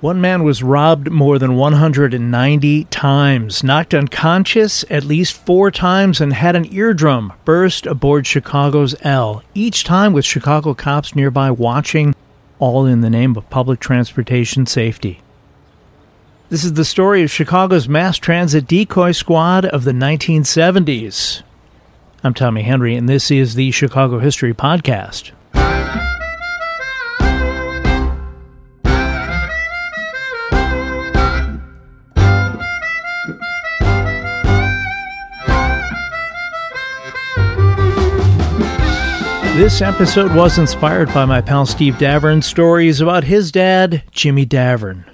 One man was robbed more than 190 times, knocked unconscious at least four times, and had an eardrum burst aboard Chicago's L, each time with Chicago cops nearby watching, all in the name of public transportation safety. This is the story of Chicago's mass transit decoy squad of the 1970s. I'm Tommy Henry, and this is the Chicago History Podcast. This episode was inspired by my pal Steve Davern's stories about his dad, Jimmy Davern.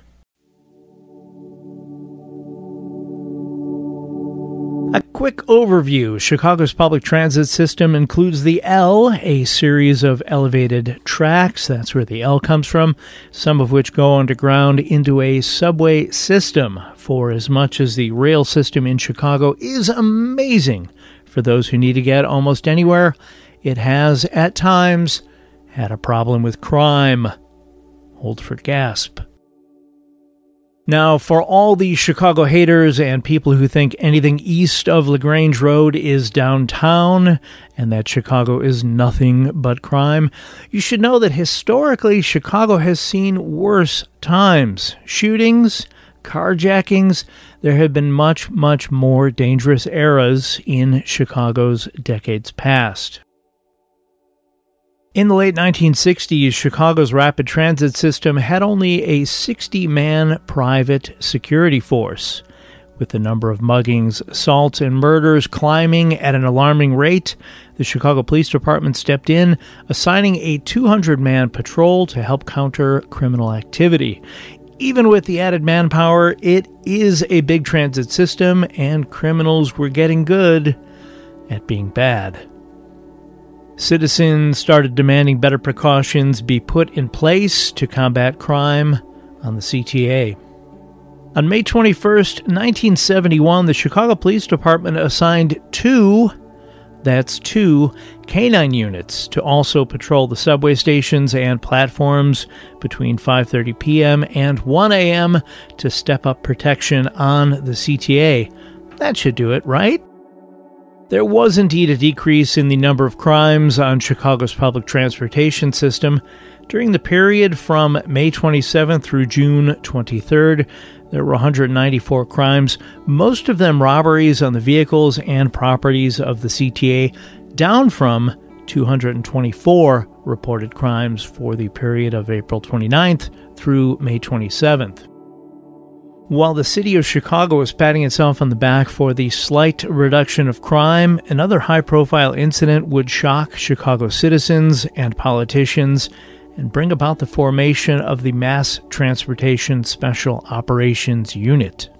A quick overview Chicago's public transit system includes the L, a series of elevated tracks. That's where the L comes from, some of which go underground into a subway system. For as much as the rail system in Chicago is amazing for those who need to get almost anywhere, it has, at times, had a problem with crime. Hold for gasp. Now, for all the Chicago haters and people who think anything east of LaGrange Road is downtown and that Chicago is nothing but crime, you should know that historically Chicago has seen worse times. Shootings, carjackings, there have been much, much more dangerous eras in Chicago's decades past. In the late 1960s, Chicago's rapid transit system had only a 60 man private security force. With the number of muggings, assaults, and murders climbing at an alarming rate, the Chicago Police Department stepped in, assigning a 200 man patrol to help counter criminal activity. Even with the added manpower, it is a big transit system, and criminals were getting good at being bad. Citizens started demanding better precautions be put in place to combat crime on the CTA. On May 21, 1971, the Chicago Police Department assigned two, that's two, canine units to also patrol the subway stations and platforms between 5:30 p.m. and 1 a.m. to step up protection on the CTA. That should do it, right? There was indeed a decrease in the number of crimes on Chicago's public transportation system. During the period from May 27th through June 23rd, there were 194 crimes, most of them robberies on the vehicles and properties of the CTA, down from 224 reported crimes for the period of April 29th through May 27th. While the city of Chicago is patting itself on the back for the slight reduction of crime, another high profile incident would shock Chicago citizens and politicians and bring about the formation of the Mass Transportation Special Operations Unit.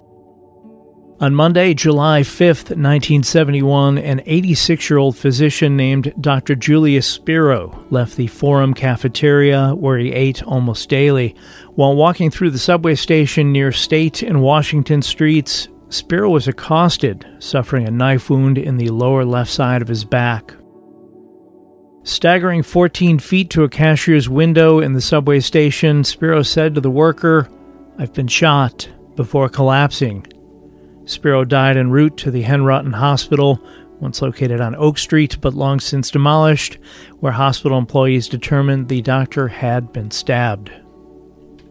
On Monday, July 5th, 1971, an 86 year old physician named Dr. Julius Spiro left the Forum cafeteria where he ate almost daily. While walking through the subway station near State and Washington Streets, Spiro was accosted, suffering a knife wound in the lower left side of his back. Staggering 14 feet to a cashier's window in the subway station, Spiro said to the worker, I've been shot, before collapsing. Spiro died en route to the Henrotin Hospital, once located on Oak Street but long since demolished, where hospital employees determined the doctor had been stabbed.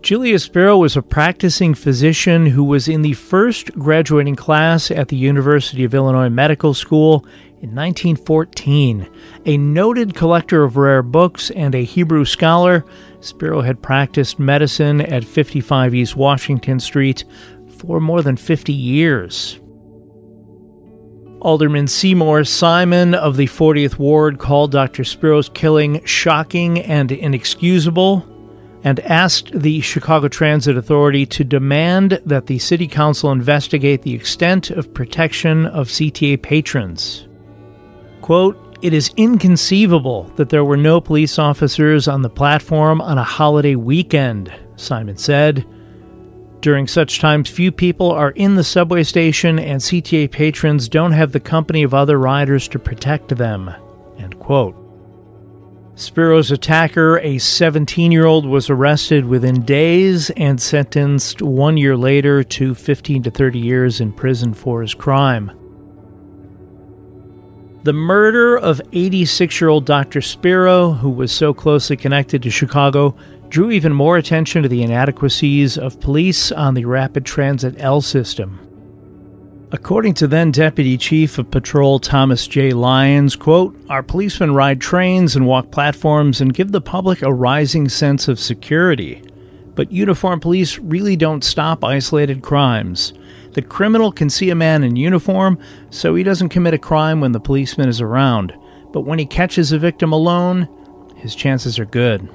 Julius Spiro was a practicing physician who was in the first graduating class at the University of Illinois Medical School in 1914. A noted collector of rare books and a Hebrew scholar, Spiro had practiced medicine at 55 East Washington Street for more than 50 years. Alderman Seymour Simon of the 40th Ward called Dr. Spiro's killing shocking and inexcusable and asked the Chicago Transit Authority to demand that the City Council investigate the extent of protection of CTA patrons. Quote, it is inconceivable that there were no police officers on the platform on a holiday weekend, Simon said. During such times, few people are in the subway station, and CTA patrons don't have the company of other riders to protect them. End quote. Spiro's attacker, a 17 year old, was arrested within days and sentenced one year later to 15 to 30 years in prison for his crime. The murder of 86 year old Dr. Spiro, who was so closely connected to Chicago, drew even more attention to the inadequacies of police on the rapid transit L system. According to then Deputy Chief of Patrol Thomas J. Lyons, quote, Our policemen ride trains and walk platforms and give the public a rising sense of security. But uniformed police really don't stop isolated crimes. The criminal can see a man in uniform, so he doesn't commit a crime when the policeman is around. But when he catches a victim alone, his chances are good.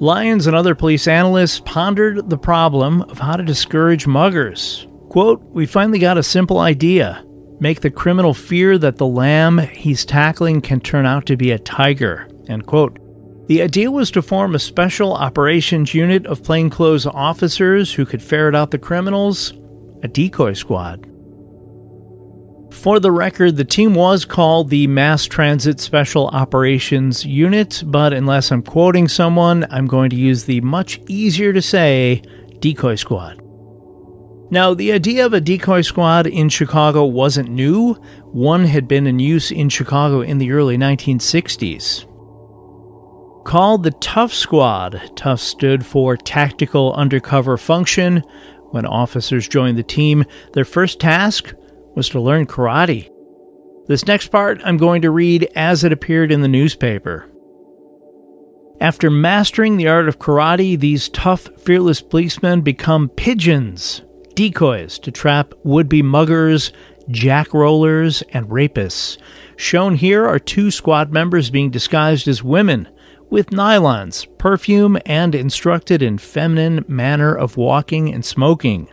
Lyons and other police analysts pondered the problem of how to discourage muggers. Quote, We finally got a simple idea make the criminal fear that the lamb he's tackling can turn out to be a tiger. End quote. The idea was to form a special operations unit of plainclothes officers who could ferret out the criminals, a decoy squad. For the record, the team was called the Mass Transit Special Operations Unit, but unless I'm quoting someone, I'm going to use the much easier to say decoy squad. Now, the idea of a decoy squad in Chicago wasn't new. One had been in use in Chicago in the early 1960s. Called the Tough Squad, Tough stood for Tactical Undercover Function. When officers joined the team, their first task was to learn karate. This next part I'm going to read as it appeared in the newspaper. After mastering the art of karate, these tough, fearless policemen become pigeons decoys to trap would be muggers, jack rollers, and rapists. Shown here are two squad members being disguised as women with nylons, perfume, and instructed in feminine manner of walking and smoking.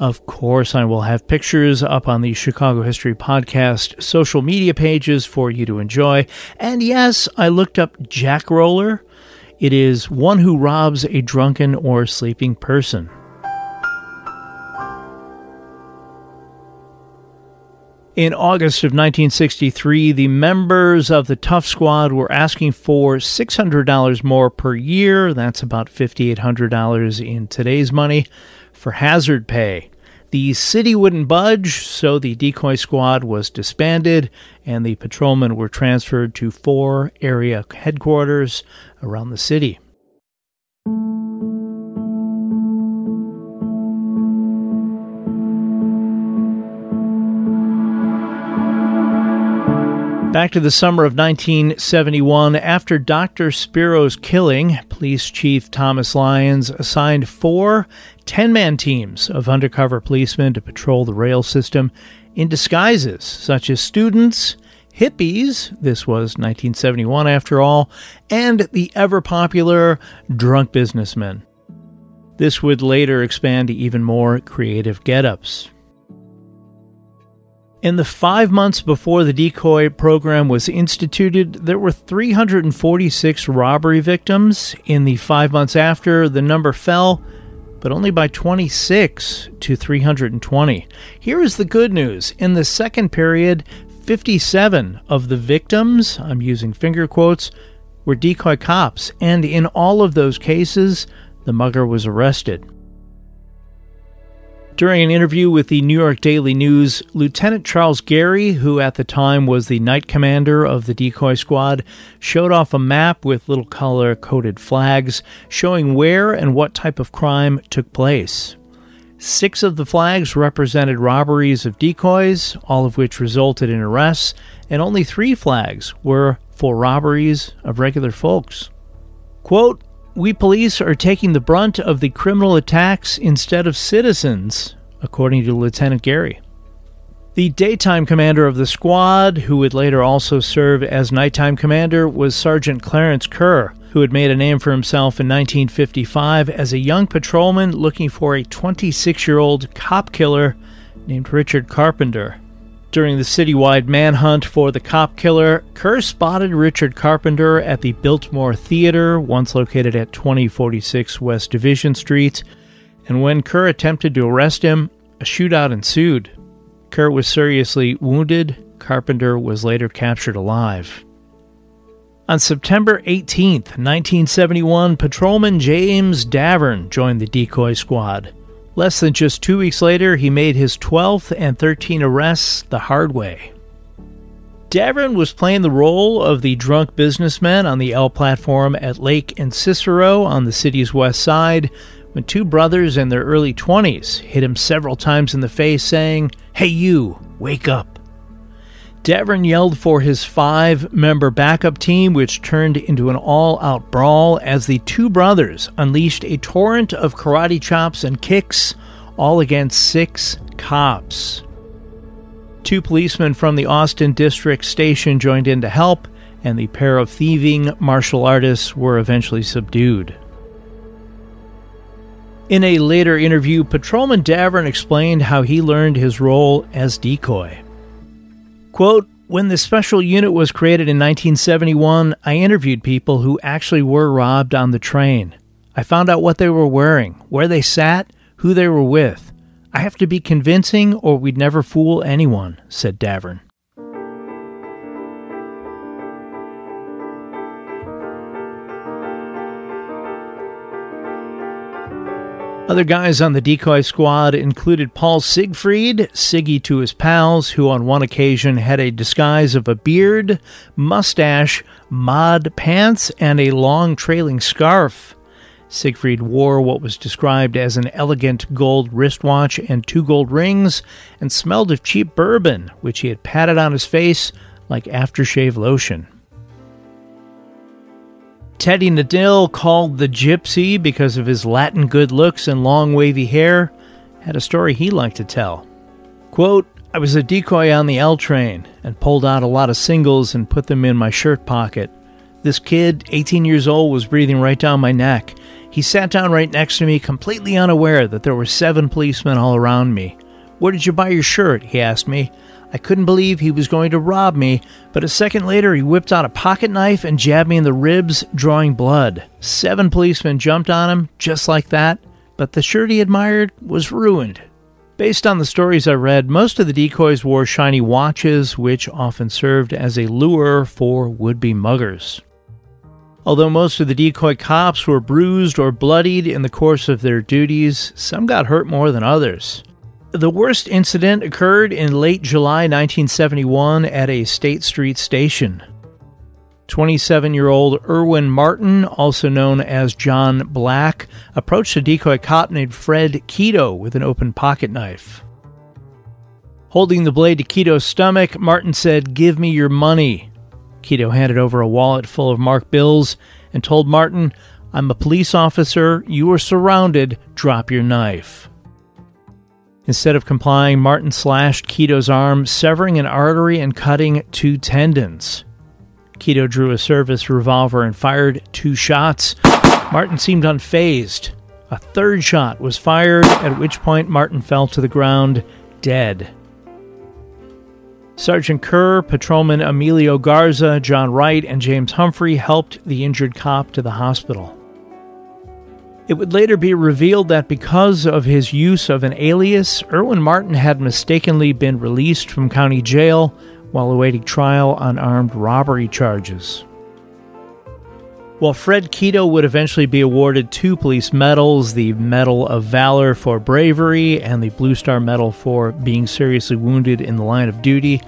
Of course, I will have pictures up on the Chicago History Podcast social media pages for you to enjoy. And yes, I looked up Jack Roller. It is one who robs a drunken or sleeping person. In August of 1963, the members of the Tough Squad were asking for $600 more per year. That's about $5,800 in today's money for hazard pay. The city wouldn't budge, so the decoy squad was disbanded and the patrolmen were transferred to four area headquarters around the city. Back to the summer of 1971, after Dr. Spiro's killing, Police Chief Thomas Lyons assigned four 10 man teams of undercover policemen to patrol the rail system in disguises such as students, hippies, this was 1971 after all, and the ever popular drunk businessmen. This would later expand to even more creative get ups. In the five months before the decoy program was instituted, there were 346 robbery victims. In the five months after, the number fell, but only by 26 to 320. Here is the good news. In the second period, 57 of the victims, I'm using finger quotes, were decoy cops, and in all of those cases, the mugger was arrested. During an interview with the New York Daily News, Lieutenant Charles Gary, who at the time was the night commander of the decoy squad, showed off a map with little color coded flags showing where and what type of crime took place. Six of the flags represented robberies of decoys, all of which resulted in arrests, and only three flags were for robberies of regular folks. Quote, we police are taking the brunt of the criminal attacks instead of citizens, according to Lieutenant Gary. The daytime commander of the squad, who would later also serve as nighttime commander, was Sergeant Clarence Kerr, who had made a name for himself in 1955 as a young patrolman looking for a 26 year old cop killer named Richard Carpenter. During the citywide manhunt for the cop killer, Kerr spotted Richard Carpenter at the Biltmore Theater, once located at 2046 West Division Street, and when Kerr attempted to arrest him, a shootout ensued. Kerr was seriously wounded. Carpenter was later captured alive. On September 18, 1971, patrolman James Davern joined the decoy squad. Less than just two weeks later, he made his 12th and 13th arrests the hard way. Davern was playing the role of the drunk businessman on the L platform at Lake and Cicero on the city's west side when two brothers in their early 20s hit him several times in the face, saying, Hey, you, wake up. Davern yelled for his five member backup team, which turned into an all out brawl as the two brothers unleashed a torrent of karate chops and kicks, all against six cops. Two policemen from the Austin District Station joined in to help, and the pair of thieving martial artists were eventually subdued. In a later interview, Patrolman Davern explained how he learned his role as decoy. Quote, when the special unit was created in 1971, I interviewed people who actually were robbed on the train. I found out what they were wearing, where they sat, who they were with. I have to be convincing or we'd never fool anyone, said Davern. Other guys on the decoy squad included Paul Siegfried, Siggy to his pals, who on one occasion had a disguise of a beard, mustache, mod pants, and a long trailing scarf. Siegfried wore what was described as an elegant gold wristwatch and two gold rings, and smelled of cheap bourbon, which he had patted on his face like aftershave lotion. Teddy Nadill, called the Gypsy because of his Latin good looks and long wavy hair, had a story he liked to tell. Quote, I was a decoy on the L train and pulled out a lot of singles and put them in my shirt pocket. This kid, 18 years old, was breathing right down my neck. He sat down right next to me, completely unaware that there were seven policemen all around me. Where did you buy your shirt? he asked me. I couldn't believe he was going to rob me, but a second later he whipped out a pocket knife and jabbed me in the ribs, drawing blood. Seven policemen jumped on him, just like that, but the shirt he admired was ruined. Based on the stories I read, most of the decoys wore shiny watches, which often served as a lure for would be muggers. Although most of the decoy cops were bruised or bloodied in the course of their duties, some got hurt more than others. The worst incident occurred in late July 1971 at a State Street station. 27 year old Erwin Martin, also known as John Black, approached a decoy cop named Fred Keto with an open pocket knife. Holding the blade to Keto's stomach, Martin said, Give me your money. Keto handed over a wallet full of marked bills and told Martin, I'm a police officer. You are surrounded. Drop your knife. Instead of complying, Martin slashed Keto's arm, severing an artery and cutting two tendons. Keto drew a service revolver and fired two shots. Martin seemed unfazed. A third shot was fired, at which point Martin fell to the ground, dead. Sergeant Kerr, Patrolman Emilio Garza, John Wright, and James Humphrey helped the injured cop to the hospital. It would later be revealed that because of his use of an alias, Erwin Martin had mistakenly been released from county jail while awaiting trial on armed robbery charges. While Fred Keto would eventually be awarded two police medals the Medal of Valor for bravery and the Blue Star Medal for being seriously wounded in the line of duty,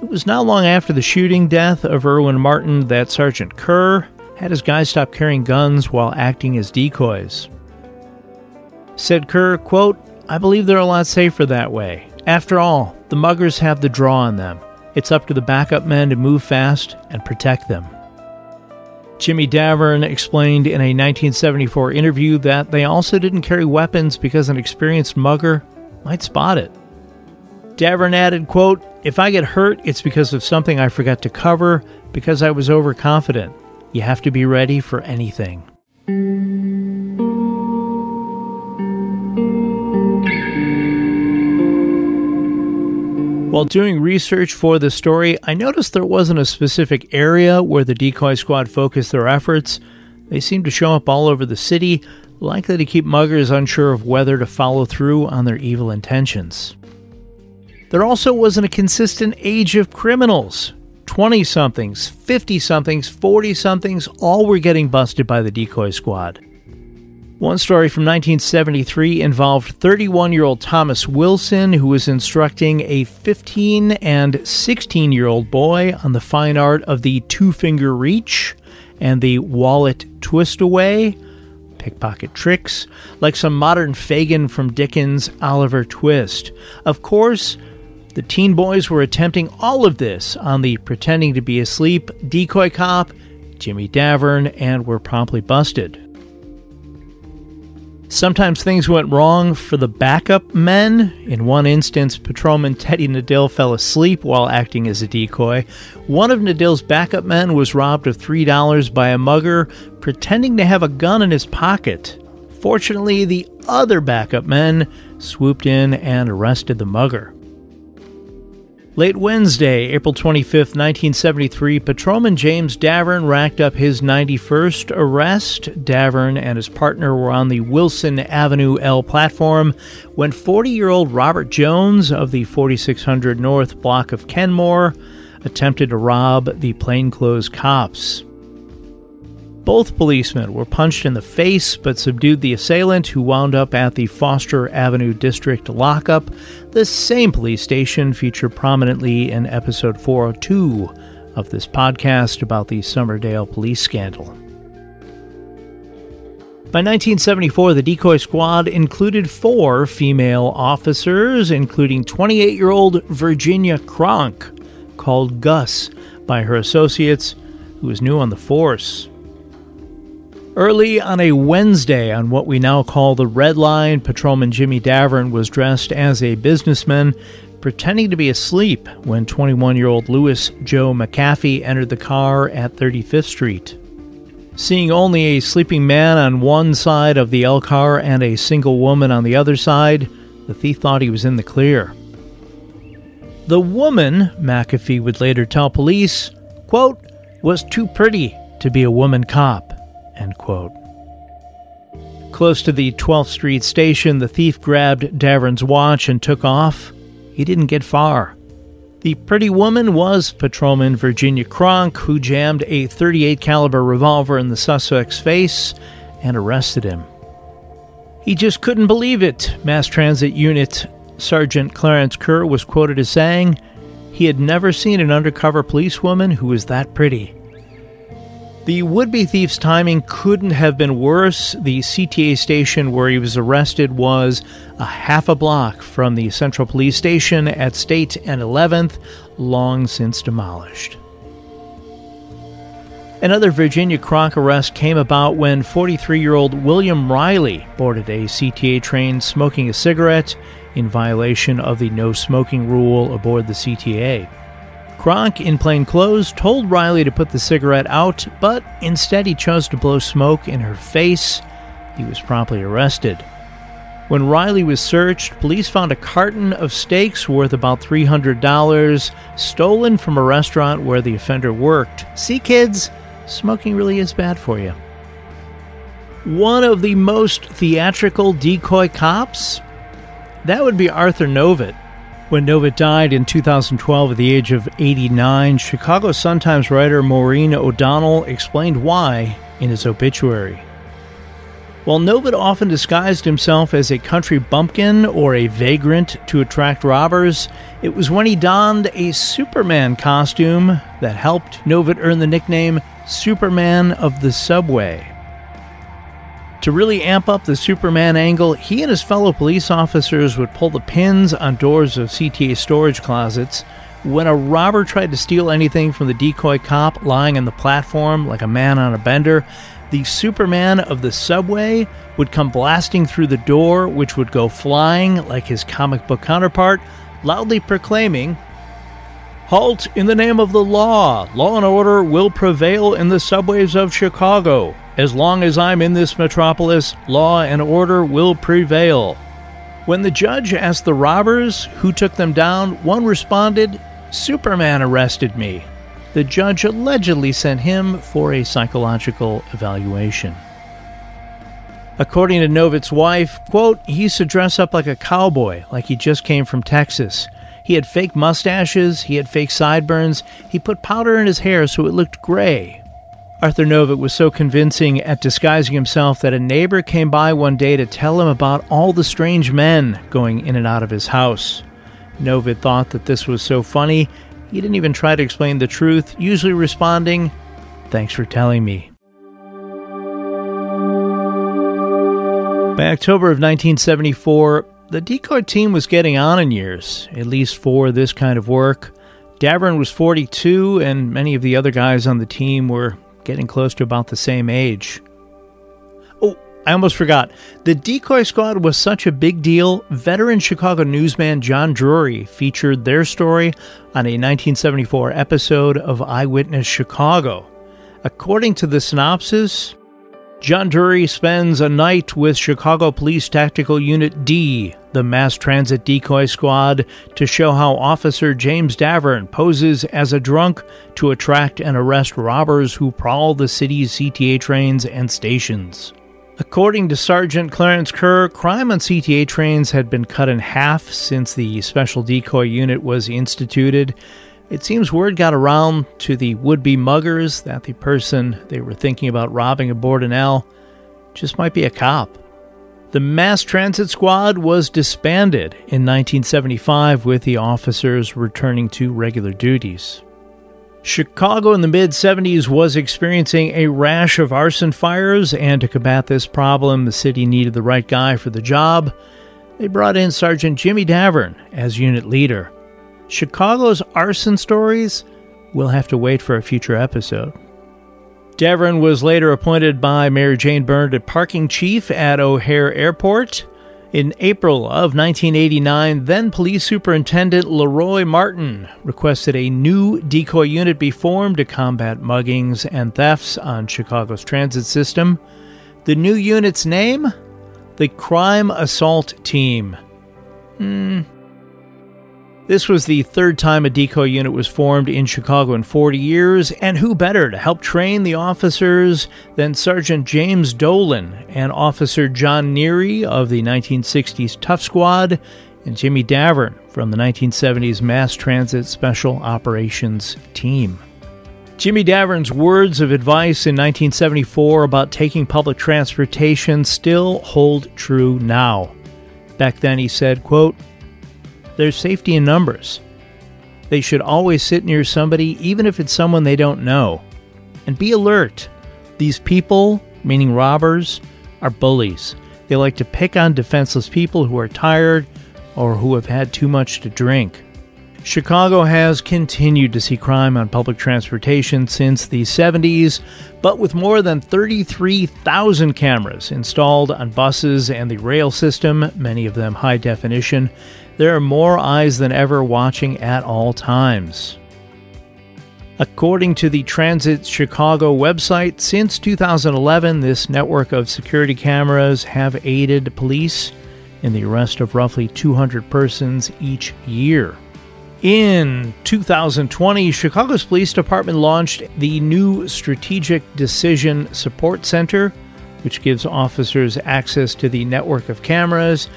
it was not long after the shooting death of Erwin Martin that Sergeant Kerr had his guys stop carrying guns while acting as decoys. Said Kerr, quote, I believe they're a lot safer that way. After all, the muggers have the draw on them. It's up to the backup men to move fast and protect them. Jimmy Davern explained in a 1974 interview that they also didn't carry weapons because an experienced mugger might spot it. Davern added, quote, If I get hurt, it's because of something I forgot to cover because I was overconfident. You have to be ready for anything. While doing research for the story, I noticed there wasn't a specific area where the decoy squad focused their efforts. They seemed to show up all over the city, likely to keep muggers unsure of whether to follow through on their evil intentions. There also wasn't a consistent age of criminals. 20 somethings, 50 somethings, 40 somethings, all were getting busted by the decoy squad. One story from 1973 involved 31 year old Thomas Wilson, who was instructing a 15 and 16 year old boy on the fine art of the two finger reach and the wallet twist away, pickpocket tricks, like some modern Fagin from Dickens' Oliver Twist. Of course, the teen boys were attempting all of this on the pretending to be asleep decoy cop, Jimmy Davern, and were promptly busted. Sometimes things went wrong for the backup men. In one instance, patrolman Teddy Nadill fell asleep while acting as a decoy. One of Nadill's backup men was robbed of $3 by a mugger pretending to have a gun in his pocket. Fortunately, the other backup men swooped in and arrested the mugger. Late Wednesday, April 25, 1973, patrolman James Davern racked up his 91st arrest. Davern and his partner were on the Wilson Avenue L platform when 40 year old Robert Jones of the 4600 North block of Kenmore attempted to rob the plainclothes cops. Both policemen were punched in the face but subdued the assailant, who wound up at the Foster Avenue District lockup. The same police station featured prominently in episode 402 of this podcast about the Summerdale police scandal. By 1974, the decoy squad included four female officers, including 28 year old Virginia Kronk, called Gus by her associates, who was new on the force. Early on a Wednesday, on what we now call the Red Line, Patrolman Jimmy Davern was dressed as a businessman, pretending to be asleep when 21 year old Louis Joe McAfee entered the car at 35th Street. Seeing only a sleeping man on one side of the L car and a single woman on the other side, the thief thought he was in the clear. The woman, McAfee would later tell police, quote, was too pretty to be a woman cop. End quote. Close to the 12th Street station, the thief grabbed Davern's watch and took off. He didn't get far. The pretty woman was patrolman Virginia Kronk, who jammed a 38 caliber revolver in the suspect's face and arrested him. He just couldn't believe it, Mass Transit Unit Sergeant Clarence Kerr was quoted as saying. He had never seen an undercover policewoman who was that pretty. The would be thief's timing couldn't have been worse. The CTA station where he was arrested was a half a block from the Central Police Station at State and 11th, long since demolished. Another Virginia Kronk arrest came about when 43 year old William Riley boarded a CTA train smoking a cigarette in violation of the no smoking rule aboard the CTA. Kronk, in plain clothes, told Riley to put the cigarette out, but instead he chose to blow smoke in her face. He was promptly arrested. When Riley was searched, police found a carton of steaks worth about $300 stolen from a restaurant where the offender worked. See, kids, smoking really is bad for you. One of the most theatrical decoy cops? That would be Arthur Novitt. When Novitt died in 2012 at the age of 89, Chicago Sun-Times writer Maureen O'Donnell explained why in his obituary. While Novitt often disguised himself as a country bumpkin or a vagrant to attract robbers, it was when he donned a Superman costume that helped Novitt earn the nickname Superman of the Subway. To really amp up the Superman angle, he and his fellow police officers would pull the pins on doors of CTA storage closets. When a robber tried to steal anything from the decoy cop lying on the platform like a man on a bender, the Superman of the subway would come blasting through the door, which would go flying like his comic book counterpart, loudly proclaiming, Halt in the name of the law! Law and order will prevail in the subways of Chicago. As long as I'm in this metropolis, law and order will prevail. When the judge asked the robbers who took them down, one responded, Superman arrested me. The judge allegedly sent him for a psychological evaluation. According to Novitt's wife, quote, he used to dress up like a cowboy, like he just came from Texas. He had fake mustaches, he had fake sideburns, he put powder in his hair so it looked gray. Arthur Novitt was so convincing at disguising himself that a neighbor came by one day to tell him about all the strange men going in and out of his house. Novick thought that this was so funny, he didn't even try to explain the truth, usually responding, Thanks for telling me. By October of 1974, the decoy team was getting on in years, at least for this kind of work. Davern was 42, and many of the other guys on the team were getting close to about the same age. Oh, I almost forgot. The decoy squad was such a big deal, veteran Chicago newsman John Drury featured their story on a 1974 episode of Eyewitness Chicago. According to the synopsis, John Drury spends a night with Chicago Police Tactical Unit D, the mass transit decoy squad, to show how Officer James Davern poses as a drunk to attract and arrest robbers who prowl the city's CTA trains and stations. According to Sergeant Clarence Kerr, crime on CTA trains had been cut in half since the special decoy unit was instituted. It seems word got around to the would be muggers that the person they were thinking about robbing aboard an L just might be a cop. The Mass Transit Squad was disbanded in 1975 with the officers returning to regular duties. Chicago in the mid 70s was experiencing a rash of arson fires, and to combat this problem, the city needed the right guy for the job. They brought in Sergeant Jimmy Davern as unit leader. Chicago's arson stories will have to wait for a future episode. Davern was later appointed by Mayor Jane Byrne to parking chief at O'Hare Airport. In April of 1989, then Police Superintendent Leroy Martin requested a new decoy unit be formed to combat muggings and thefts on Chicago's transit system. The new unit's name? The Crime Assault Team. Hmm, this was the third time a decoy unit was formed in Chicago in 40 years, and who better to help train the officers than Sergeant James Dolan and Officer John Neary of the 1960s Tough Squad and Jimmy Davern from the 1970s Mass Transit Special Operations Team. Jimmy Davern's words of advice in 1974 about taking public transportation still hold true now. Back then he said, quote, there's safety in numbers. They should always sit near somebody, even if it's someone they don't know. And be alert. These people, meaning robbers, are bullies. They like to pick on defenseless people who are tired or who have had too much to drink. Chicago has continued to see crime on public transportation since the 70s, but with more than 33,000 cameras installed on buses and the rail system, many of them high definition, there are more eyes than ever watching at all times. According to the Transit Chicago website, since 2011, this network of security cameras have aided police in the arrest of roughly 200 persons each year. In 2020, Chicago's Police Department launched the new Strategic Decision Support Center, which gives officers access to the network of cameras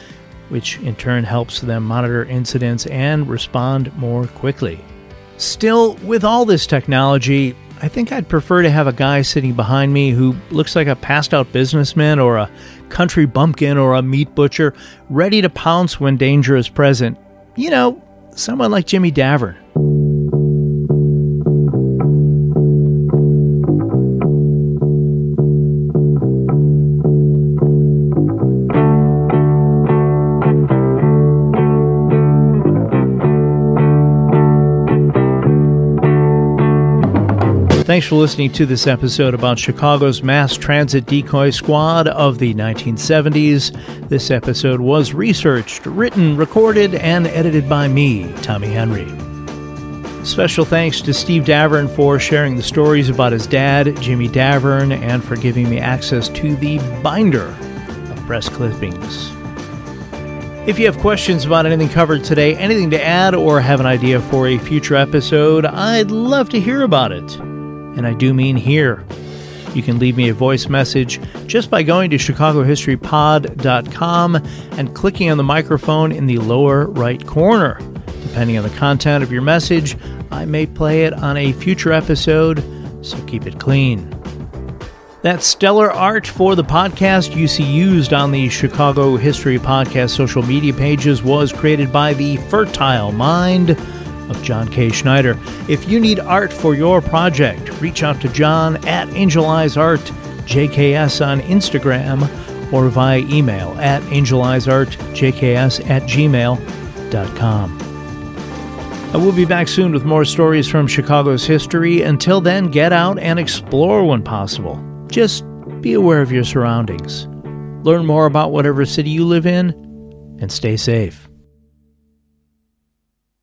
which in turn helps them monitor incidents and respond more quickly. Still, with all this technology, I think I'd prefer to have a guy sitting behind me who looks like a passed out businessman or a country bumpkin or a meat butcher, ready to pounce when danger is present. You know, someone like Jimmy Davern. Thanks for listening to this episode about Chicago's mass transit decoy squad of the 1970s. This episode was researched, written, recorded, and edited by me, Tommy Henry. Special thanks to Steve Davern for sharing the stories about his dad, Jimmy Davern, and for giving me access to the binder of press clippings. If you have questions about anything covered today, anything to add, or have an idea for a future episode, I'd love to hear about it and I do mean here. You can leave me a voice message just by going to ChicagoHistoryPod.com and clicking on the microphone in the lower right corner. Depending on the content of your message, I may play it on a future episode, so keep it clean. That stellar art for the podcast you see used on the Chicago History Podcast social media pages was created by the fertile mind of John K. Schneider. If you need art for your project, reach out to John at Angel Eyes Art, JKS on Instagram, or via email at angeleyesartjks at gmail.com. I uh, will be back soon with more stories from Chicago's history. Until then, get out and explore when possible. Just be aware of your surroundings. Learn more about whatever city you live in and stay safe.